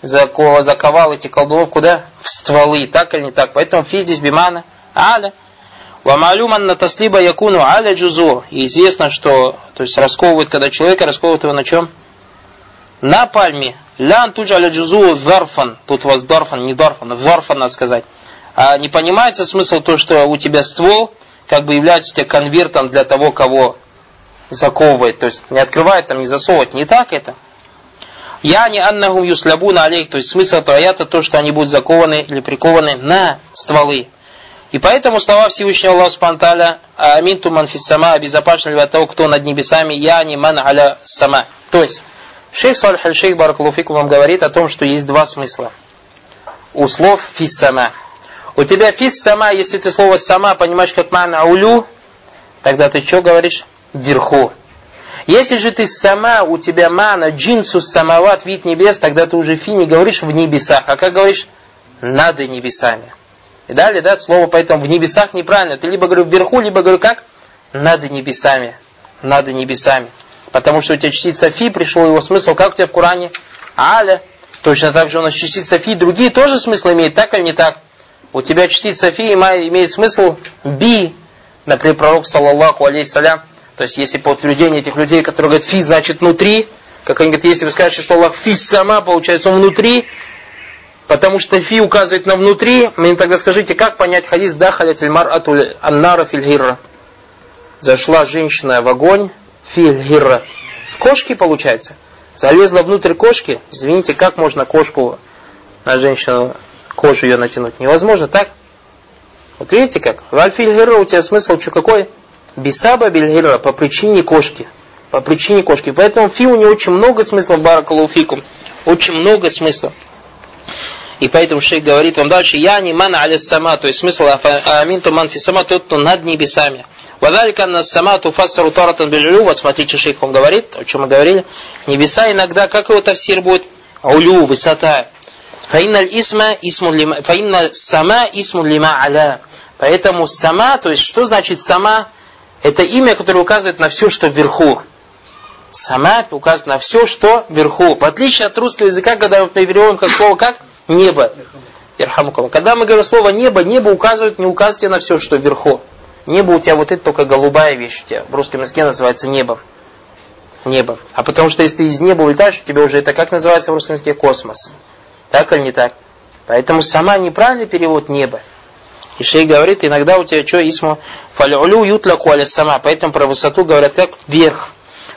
заковал эти колдунов куда? В стволы, так или не так. Поэтому фи здесь бимана аля. Вамалюман на таслиба якуну аля джузу. И известно, что то есть расковывают, когда человека расковывают его на чем? На пальме. Лян туджаля джузу зарфан. Тут у вас дорфан, не дорфан, зарфан надо сказать. А не понимается смысл то, что у тебя ствол как бы является у тебя конвертом для того, кого заковывает. То есть не открывает, там не засовывать. Не так это. Я не аннахум юслябуна алейх. То есть смысл этого аята то, что они будут закованы или прикованы на стволы. И поэтому слова Всевышнего Аллаха Спанталя Амин туман фиссама безопасен ли от того, кто над небесами, я не ман аля сама. То есть, шейх Салих аль-Шейх Баракулуфику вам говорит о том, что есть два смысла у слов фиссама. У тебя фиссама, если ты слово сама понимаешь как мана улю, тогда ты что говоришь? Вверху. Если же ты сама, у тебя мана, джинсу, самоват, вид небес, тогда ты уже фи не говоришь в небесах, а как говоришь? Над небесами. И далее, да, слово поэтому в небесах неправильно. Ты либо говорю вверху, либо говорю как? Над небесами. Над небесами. Потому что у тебя частица фи, пришел его смысл, как у тебя в Коране? Аля. Точно так же у нас частица фи, другие тоже смысл имеют, так или не так? У тебя частица фи имеет смысл би. Например, пророк, саллаллаху алейхиссалям, то есть, если по утверждению этих людей, которые говорят фи, значит внутри, как они говорят, если вы скажете, что Аллах фи сама, получается он внутри, потому что фи указывает на внутри, мне тогда скажите, как понять хадис дахалят мар атуль аннара фильгирра? Зашла женщина в огонь, фильгирра. В кошки получается. Залезла внутрь кошки. Извините, как можно кошку на женщину, кожу ее натянуть? Невозможно, так? Вот видите как? В альфильгирра у тебя смысл что какой? Бисаба бильгира по причине кошки. По причине кошки. Поэтому фи у него очень много смыслов, баракалуфикум. Очень много смыслов. И поэтому шейх говорит вам дальше, я не ман аля сама, то есть смысл амин то ман фи сама, тот, кто над небесами. Вадалика на сама туфассару таратан бежулю, вот смотрите, шейх вам говорит, о чем мы говорили, небеса иногда, как его тавсир будет? Аулю, высота. Фаинналь исма исму лима, фаинналь сама исму лима аля. Поэтому сама, то есть что значит сама? Это имя, которое указывает на все, что вверху. Сама указывает на все, что вверху. В отличие от русского языка, когда мы переводим как слово как небо. Ирхамукам. Когда мы говорим слово небо, небо указывает, не указывайте на все, что вверху. Небо у тебя вот это только голубая вещь у тебя. В русском языке называется небо. Небо. А потому что если ты из неба улетаешь, у тебя уже это как называется в русском языке? Космос. Так или не так? Поэтому сама неправильный перевод неба. И шей говорит, иногда у тебя что, исму фалюлю ютляку аля сама. Поэтому про высоту говорят как вверх.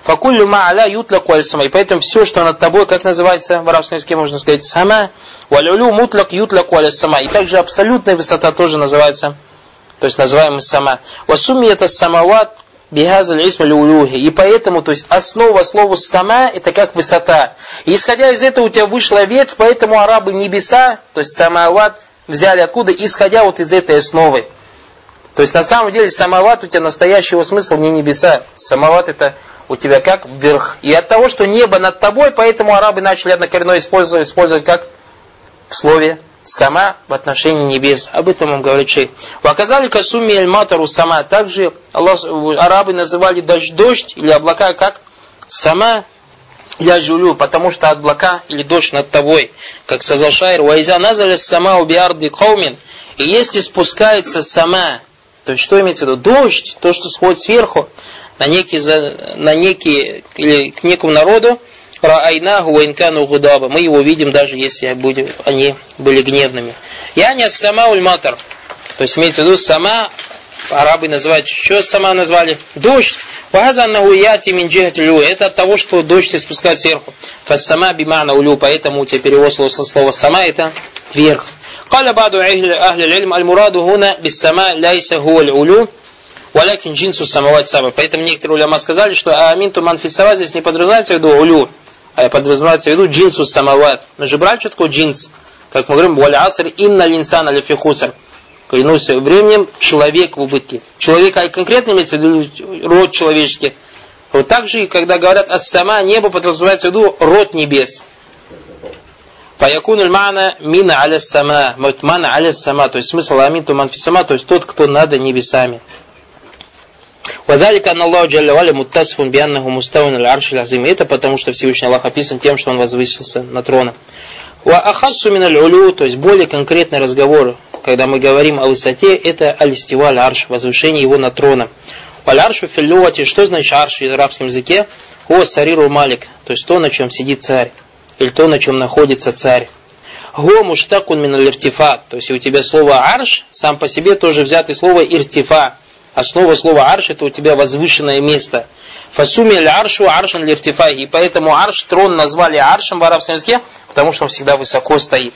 Факуллю ма аля ютляку аля сама. И поэтому все, что над тобой, как называется в арабском языке, можно сказать сама. Валюлю мутляк ютляку аля сама. И также абсолютная высота тоже называется, то есть называемая сама. Васуми это самават бихазаль исма И поэтому, то есть основа слова сама это как высота. И исходя из этого у тебя вышла ветвь, поэтому арабы небеса, то есть самават взяли откуда? Исходя вот из этой основы. То есть на самом деле самоват у тебя настоящего смысла не небеса. Самоват это у тебя как вверх. И от того, что небо над тобой, поэтому арабы начали однокоренное использовать, использовать как в слове сама в отношении небес. Об этом он говорит шейх. Оказали касуми эль матару сама. Также арабы называли дождь, дождь или облака как сама я жулю, потому что облака или дождь над тобой, как сказал Шайр, «Вайза назаля сама убиарди каумин». И если спускается сама, то есть что имеется в виду? Дождь, то, что сходит сверху, на некий, на некий или к некому народу, Раайнаху вайнкану гудаба. Мы его видим, даже если они были гневными. Я не сама ульматор. То есть имеется в виду сама, арабы называют, что сама назвали? Дождь. Вахазанна уяти мин лю. Это от того, что дождь спускает сверху. Фассама бимана улю. Поэтому у тебя перевод слова сама это вверх. قال بعض أهل العلم المراد هنا بالسماء ليس هو العلو ولكن جنس السماوات سبع. Поэтому некоторые уляма сказали, что амин туман фиссава здесь не подразумевается в виду улю, а подразумевается в виду джинсу самават. Мы же брали, что такое джинс? Как мы говорим, валь аср инна линсана лифи хусар клянусь временем, человек в убытке. Человек а конкретно имеется в виду род человеческий. Вот так же, когда говорят «ассама», небо подразумевается в виду род небес. Фаякун мана мина аля сама. Мана аля сама. То есть смысл амин туман сама, то есть тот, кто над небесами. وذلك أن الله جل وعلا متصف بأنه مستوى العرش العظيم. Это потому, что Всевышний Аллах описан тем, что Он возвысился на троне. Ахассу мин аль то есть более конкретный разговор, когда мы говорим о высоте, это алистива арш, возвышение его на трона. Валь аршу филлювати, что значит арш в арабском языке? О сариру малик, то есть то, на чем сидит царь, или то, на чем находится царь. Го муштакун мин иртифа, то есть у тебя слово арш сам по себе тоже взятый слово иртифа. Основа слова арш это у тебя возвышенное место. Фасуми аршу аршан лиртифай. И поэтому арш, трон назвали аршем в арабском языке, потому что он всегда высоко стоит.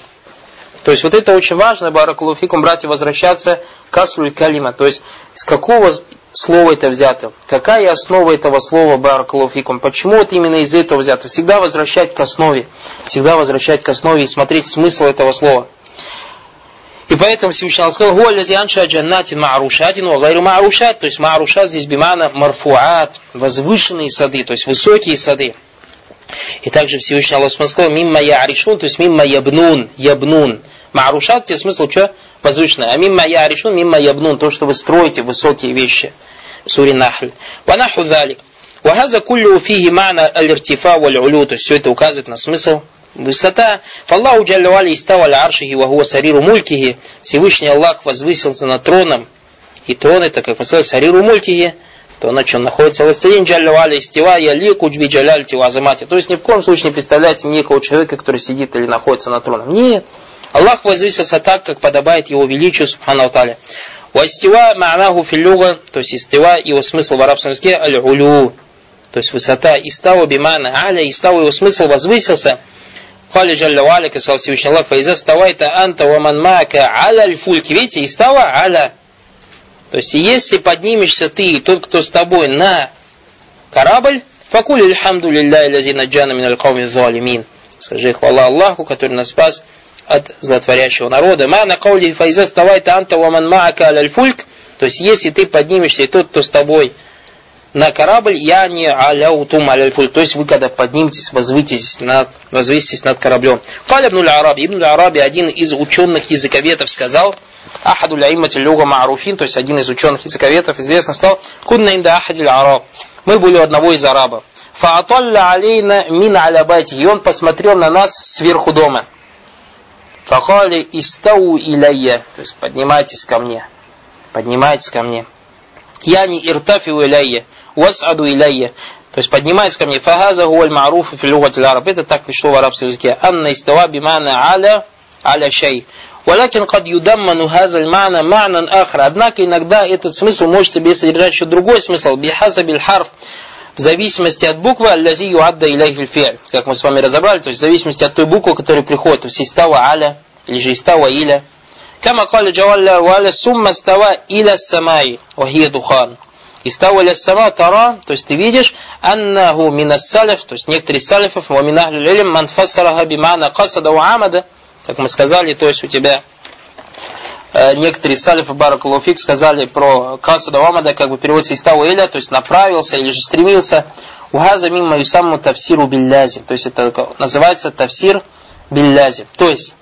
То есть вот это очень важно, баракулуфикум, братья, возвращаться к аслу калима. То есть с какого слова это взято? Какая основа этого слова баракулуфикум? Почему это именно из этого взято? Всегда возвращать к основе. Всегда возвращать к основе и смотреть смысл этого слова. И поэтому Всевышний Аллах сказал, «Гуаля зианша джаннатин маарушатин вагайру маарушат». То есть маарушат здесь бимана марфуат, возвышенные сады, то есть высокие сады. И также Всевышний Аллах сказал, «Мимма я аришун», то есть «мимма ябнун», «ябнун». Маарушат, тебе смысл, что? Возвышенное. А «мимма я аришун», «мимма ябнун», то, что вы строите высокие вещи. Сури Нахль. «Ванаху залик». Вахаза куллю фиги мана аль-иртифа. То есть все это указывает на смысл высота. Фаллаху джалля истава ля аршихи ва хуа сариру мулькихи. Всевышний Аллах возвысился над троном. И трон это, как мы сказали, сариру мулькихи. То, на чем находится властелин джалля валя истива я лику джби джаляльти вазамати. То есть ни в коем случае не представляете некого человека, который сидит или находится над троном. Нет. Аллах возвысился так, как подобает его величию, субхану таля. Вастива ма'наху филлюга, то есть истива, его смысл в арабском языке аль-улю, то есть высота. Истава бимана аля, истава его смысл возвысился – Кали Джалля Валя, сказал Всевышний Аллах, фаиза ставайта анта ваман мака аля фульки. Видите, и става аля. То есть, если поднимешься ты и тот, кто с тобой на корабль, факули альхамду лилляй лази наджана мин аль залимин. Скажи хвала Аллаху, который нас спас от злотворящего народа. Ма на каули фаиза ставайта анта ваман мака аля фульк. То есть, если ты поднимешься и тот, кто с тобой на корабль, я не аляутум аляльфуль. То есть вы когда подниметесь, возвыситесь над, возвыситесь над кораблем. Каля ибн араби Ибн араби один из ученых языковедов, сказал, Ахаду ляимати люга ма'руфин, то есть один из ученых языковедов, известно сказал, кунна инда ахадил араб. Мы были у одного из арабов. Фааталля алейна мин алябайти. И он посмотрел на нас сверху дома. Фахали истау иляйя. То есть поднимайтесь ко мне. Поднимайтесь ко мне. Я не иртафи иляйя васаду иляйя. То есть поднимается ко мне. Фахаза гуаль маруф филюгат араб. Это так пришло в арабском языке. Анна истава бимана аля аля шай. Валякин кад юдамману хазаль мана ма'нан ахр. Однако иногда этот смысл может себе содержать еще другой смысл. Бихаса биль харф. В зависимости от буквы аллази юадда иляйхи фи'аль. Как мы с вами разобрали, то есть в зависимости от той буквы, которая приходит. То есть истава аля или же истава иля. Кама каля джавалля валя сумма става иля самай. Вахия духан. Истауля сама тара, то есть ты видишь, аннаху минас салиф, то есть некоторые салифов, ва мин ахли лилим, ман фассараха бимана касада ва амада, как мы сказали, то есть у тебя э, некоторые салифы Баракулуфик сказали про касада ва амада, как бы переводится истау иля, то есть направился или же стремился. Ухаза мимма юсамму тавсиру биллязим, то есть это называется тавсир биллязим. То есть,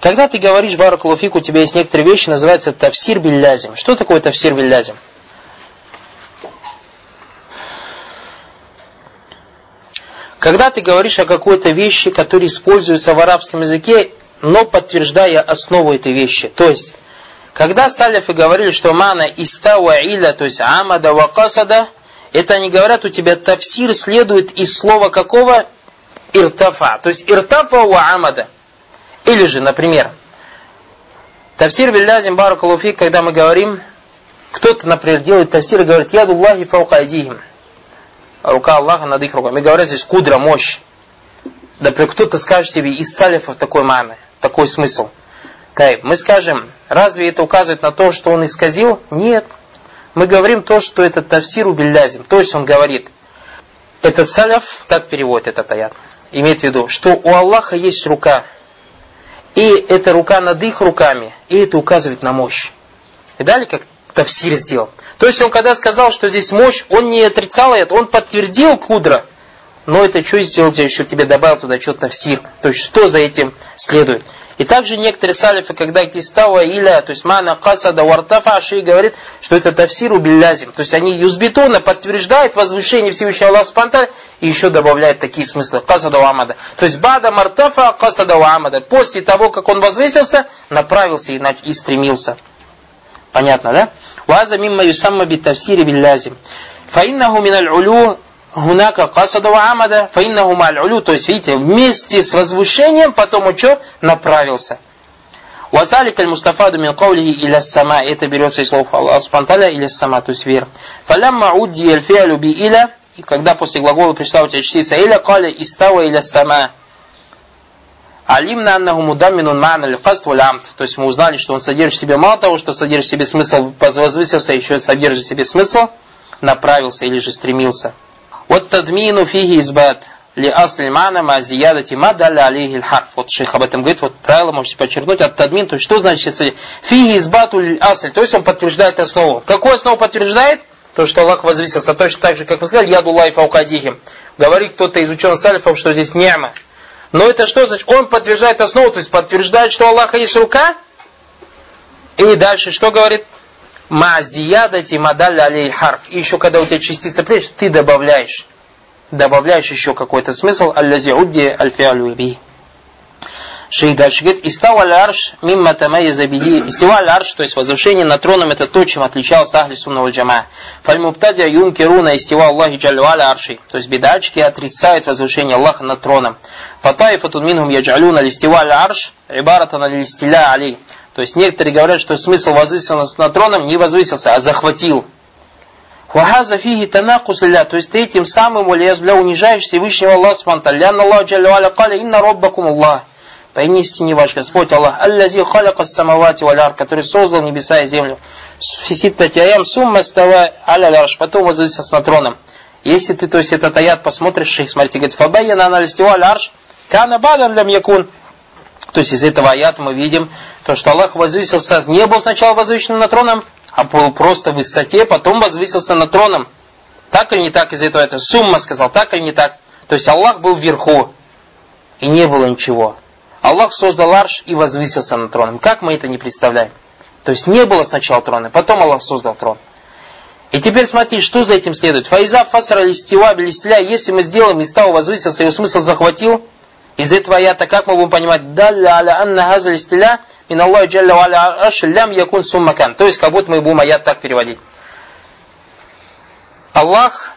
когда ты говоришь Баракулуфик, у тебя есть некоторые вещи, называется тавсир биллязим. Что такое тавсир биллязим? Когда ты говоришь о какой-то вещи, которая используется в арабском языке, но подтверждая основу этой вещи. То есть, когда салифы говорили, что мана истава иля, то есть амада вакасада, это они говорят, у тебя тавсир следует из слова какого? Иртафа. То есть иртафа ва амада. Или же, например, тавсир биллязим баракалуфи, когда мы говорим, кто-то, например, делает тавсир и говорит, ядуллахи фаука адихим рука Аллаха над их руками. И говорят здесь кудра, мощь. Например, кто-то скажет себе из салифов такой маны, такой смысл. Тайб. Мы скажем, разве это указывает на то, что он исказил? Нет. Мы говорим то, что это тавсиру биллязим. То есть он говорит, этот салиф, так переводит этот аят, имеет в виду, что у Аллаха есть рука, и эта рука над их руками, и это указывает на мощь. И далее, как Тавсир сделал. То есть он когда сказал, что здесь мощь, он не отрицал это, он подтвердил кудра. но это что сделать, я еще тебе добавил туда что-то в сир. То есть, что за этим следует. И также некоторые салифы, когда кистава иля, то есть мана касада вартафа, ши говорит, что это тафсиру биллязим. То есть они юзбетона подтверждают возвышение Всевышнего Аллаха Спанталь и еще добавляют такие смыслы. Касада амада. То есть бада мартафа касада амада. После того, как он возвысился, направился и стремился. Понятно, да? Мимма юсамма би тафсире биллязим. Фаиннаху миналь улю Гунака касада амада, фаиннаху маль То есть, видите, вместе с возвышением потом он? Направился. Вазалик аль мустафаду мин каулихи иля сама. Это берется из слов Аллаха Субтитры иля сама, то есть вверх. Фалямма удди аль фиалю би иля. И когда после глагола пришла у тебя частица иля, каля истава иля сама. Алимна аннаху мудамминун ма'на ликаст амт. То есть мы узнали, что он содержит в себе мало того, что содержит в себе смысл, возвысился, еще содержит в себе смысл, направился или же стремился. Вот тадмину фиги избат ли асли мана ма зиядати ма даля алейхи харф. Вот шейх об этом говорит, вот правило можете подчеркнуть. От тадмин, то есть что значит фиги избату асль, то есть он подтверждает основу. Какую основу подтверждает? То, что Аллах возвысился точно так же, как мы сказали, яду лайфа аукадихим. Говорит кто-то из ученых салифов, что здесь няма. Но это что значит? Он подтверждает основу, то есть подтверждает, что у Аллаха есть рука. И дальше что говорит? ма зиядати мадаль алей харф. И еще когда у тебя частица прежде, ты добавляешь. Добавляешь еще какой-то смысл. Аллази удди альфиалю. Шейх дальше говорит, истава аль-арш мимма тамайяза биди. Истива аль-арш, то есть возвышение над троном, это то, чем отличался ахли сунного джама. Фальмуптадя юнкируна истива Аллахи джалю арши. То есть бедачки отрицают возвышение Аллаха над троном. Фатаифатун минхум яджалюна листива аль-арш, ибаратана листиля алей. То есть некоторые говорят, что смысл возвысился над троном не возвысился, а захватил. Вахаза фиги танакус То есть ты этим самым бля унижаешь Всевышнего Аллаха Субхану Ляна Аллах Джалля Аля Каля Инна Роббакум Аллах. Поистине ваш Господь Аллах, Аллази халяка самавати валяр, который создал небеса и землю. Фиситта тяям сумма става аля потом возвысился над троном. Если ты, то есть этот аят посмотришь, шейх, смотрите, говорит, фабайяна аналистива ларш, кана бадан лям якун. То есть из этого аята мы видим, то, что Аллах возвысился, не был сначала возвышен над троном, а был просто в высоте, потом возвысился над троном. Так или не так из этого это сумма сказал, так или не так. То есть Аллах был вверху, и не было ничего. Аллах создал арш и возвысился над троном. Как мы это не представляем? То есть не было сначала трона, потом Аллах создал трон. И теперь смотри, что за этим следует. Файза фасра листива листиля, если мы сделаем из того возвысился, его смысл захватил, из этого аята как мы будем понимать? Далля аля анна хаза листиля мин Аллаху джалля аля аш лям якун суммакан. То есть, как будто мы будем аят так переводить. Аллах,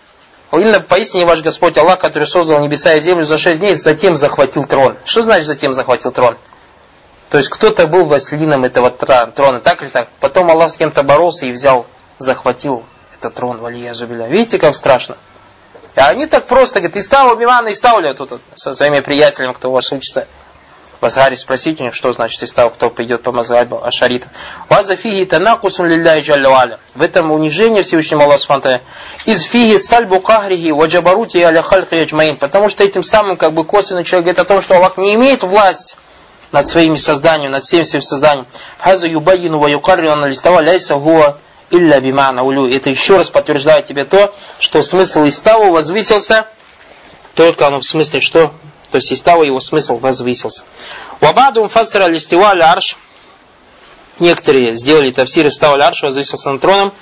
именно поистине ваш Господь Аллах, который создал небеса и землю за шесть дней, затем захватил трон. Что значит затем захватил трон? То есть кто-то был властелином этого трона, так или так? Потом Аллах с кем-то боролся и взял, захватил этот трон, валия зубиля. Видите, как страшно? А они так просто говорят, и стал Милана, и стал тут со своими приятелями, кто у вас учится. В Азгаре спросите у них, что значит истав, кто пойдет по мазхабу Ашарита. Ваза фиги танакусун лилляй джалля В этом унижение Всевышнего Аллаха Субхану Из фиги сальбу кахрихи ваджабарути аля хальхи яджмаин. Потому что этим самым как бы косвенно человек говорит о том, что Аллах не имеет власть над своими созданиями, над всем своим созданием. Хаза юбайину ва юкаррю аналистава ляйса хуа илля бимана улю. Это еще раз подтверждает тебе то, что смысл иставу возвысился, только оно в смысле что? То есть истава его смысл возвысился. Вабаду фасра листива арш. Некоторые сделали тавсир истава арш, возвысился над троном.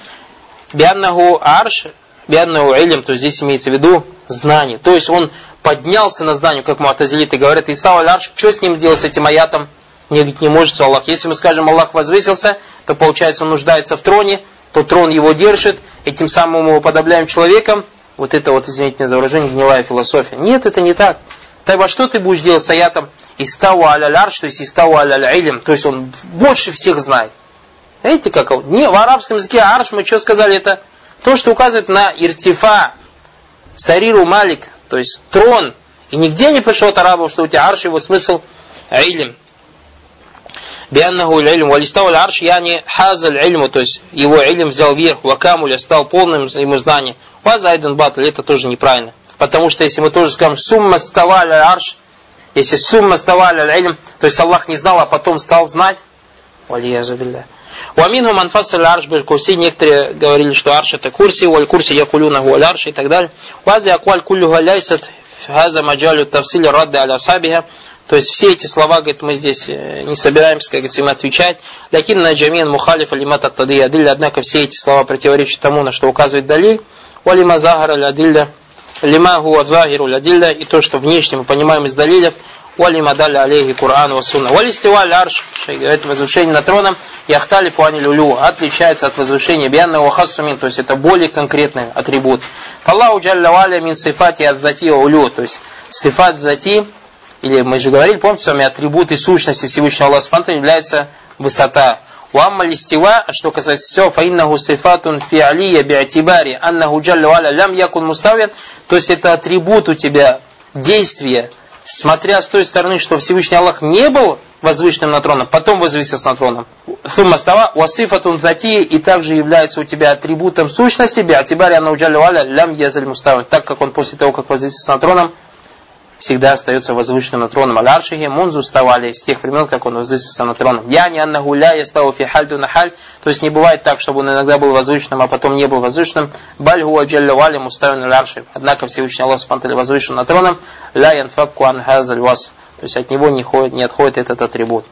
Бианнаху арш, бианнаху илем, то здесь имеется в виду знание. То есть он поднялся на знание, как муатазилиты говорят, и стал арш, что с ним делать, с этим аятом? Не, не может Аллах. Если мы скажем, Аллах возвысился, то получается он нуждается в троне, то трон его держит, и тем самым мы его подобляем человеком. Вот это вот, извините меня за выражение, гнилая философия. Нет, это не так. Тогда что ты будешь делать с аятом «Истау аля арш», то есть «Истау аля илм», то есть он больше всех знает. Видите, как он? Не, в арабском языке арш, мы что сказали, это то, что указывает на иртифа, сариру малик, то есть трон. И нигде не пришло от арабов, что у тебя арш, его смысл илм. Бианнаху илм. Валистау арш, я не хазаль ильму, то есть его илм взял вверх, вакамуля стал полным ему знанием. Вазайден батл, это тоже неправильно. Потому что если мы тоже скажем сумма ставали арш, если сумма ставали илм, то есть Аллах не знал, а потом стал знать. Билля. Уаминху манфасаль арш был курси. Некоторые говорили, что арш это курси, валь курси якулюна валь арш и так далее. Вази акваль куллю галяйсат хаза маджалю тавсили радды аля сабиха. То есть все эти слова, говорит, мы здесь э, не собираемся, как говорится, им отвечать. Лякин на джамин мухалиф алимат аттады адилля. Однако все эти слова противоречат тому, на что указывает далиль. Валима захара адилля. Лима хуа захиру адилля. И то, что внешне мы понимаем из далилев – Валима дали алейхи Кур'ан ва сунна. Валистива арш, это возвышение над троном, яхталифу ани люлю, отличается от возвышения бианна хасумин, то есть это более конкретный атрибут. Аллаху джалля валя мин сифати адзати улю, то есть сифат зати, или мы же говорили, помните с вами, атрибуты сущности Всевышнего Аллаха Субхану является высота. Уамма листива, что касается всего, фаиннаху сифатун фиалия биатибари, аннаху джалля валя лям якун муставин, то есть это атрибут у тебя действия, смотря с той стороны, что Всевышний Аллах не был возвышенным на троном, потом возвысился на троном. Суммастава васифатун зати и также является у тебя атрибутом сущности, биатибари анауджалю аля лям язаль муставин, так как он после того, как возвысился на троном, всегда остается возвышенным на троном. Аль-Аршихи мунзу ставали с тех времен, как он возвысился на троном. Я не аннаху ля ястау фи хальду нахаль. То есть не бывает так, чтобы он иногда был возвышенным, а потом не был возвышенным. Баль хуа джалля вали муставин Однако Всевышний Аллах Субтитры возвышен на троном. Ля янфакку ан вас. То есть от него не, ходит, не отходит этот атрибут.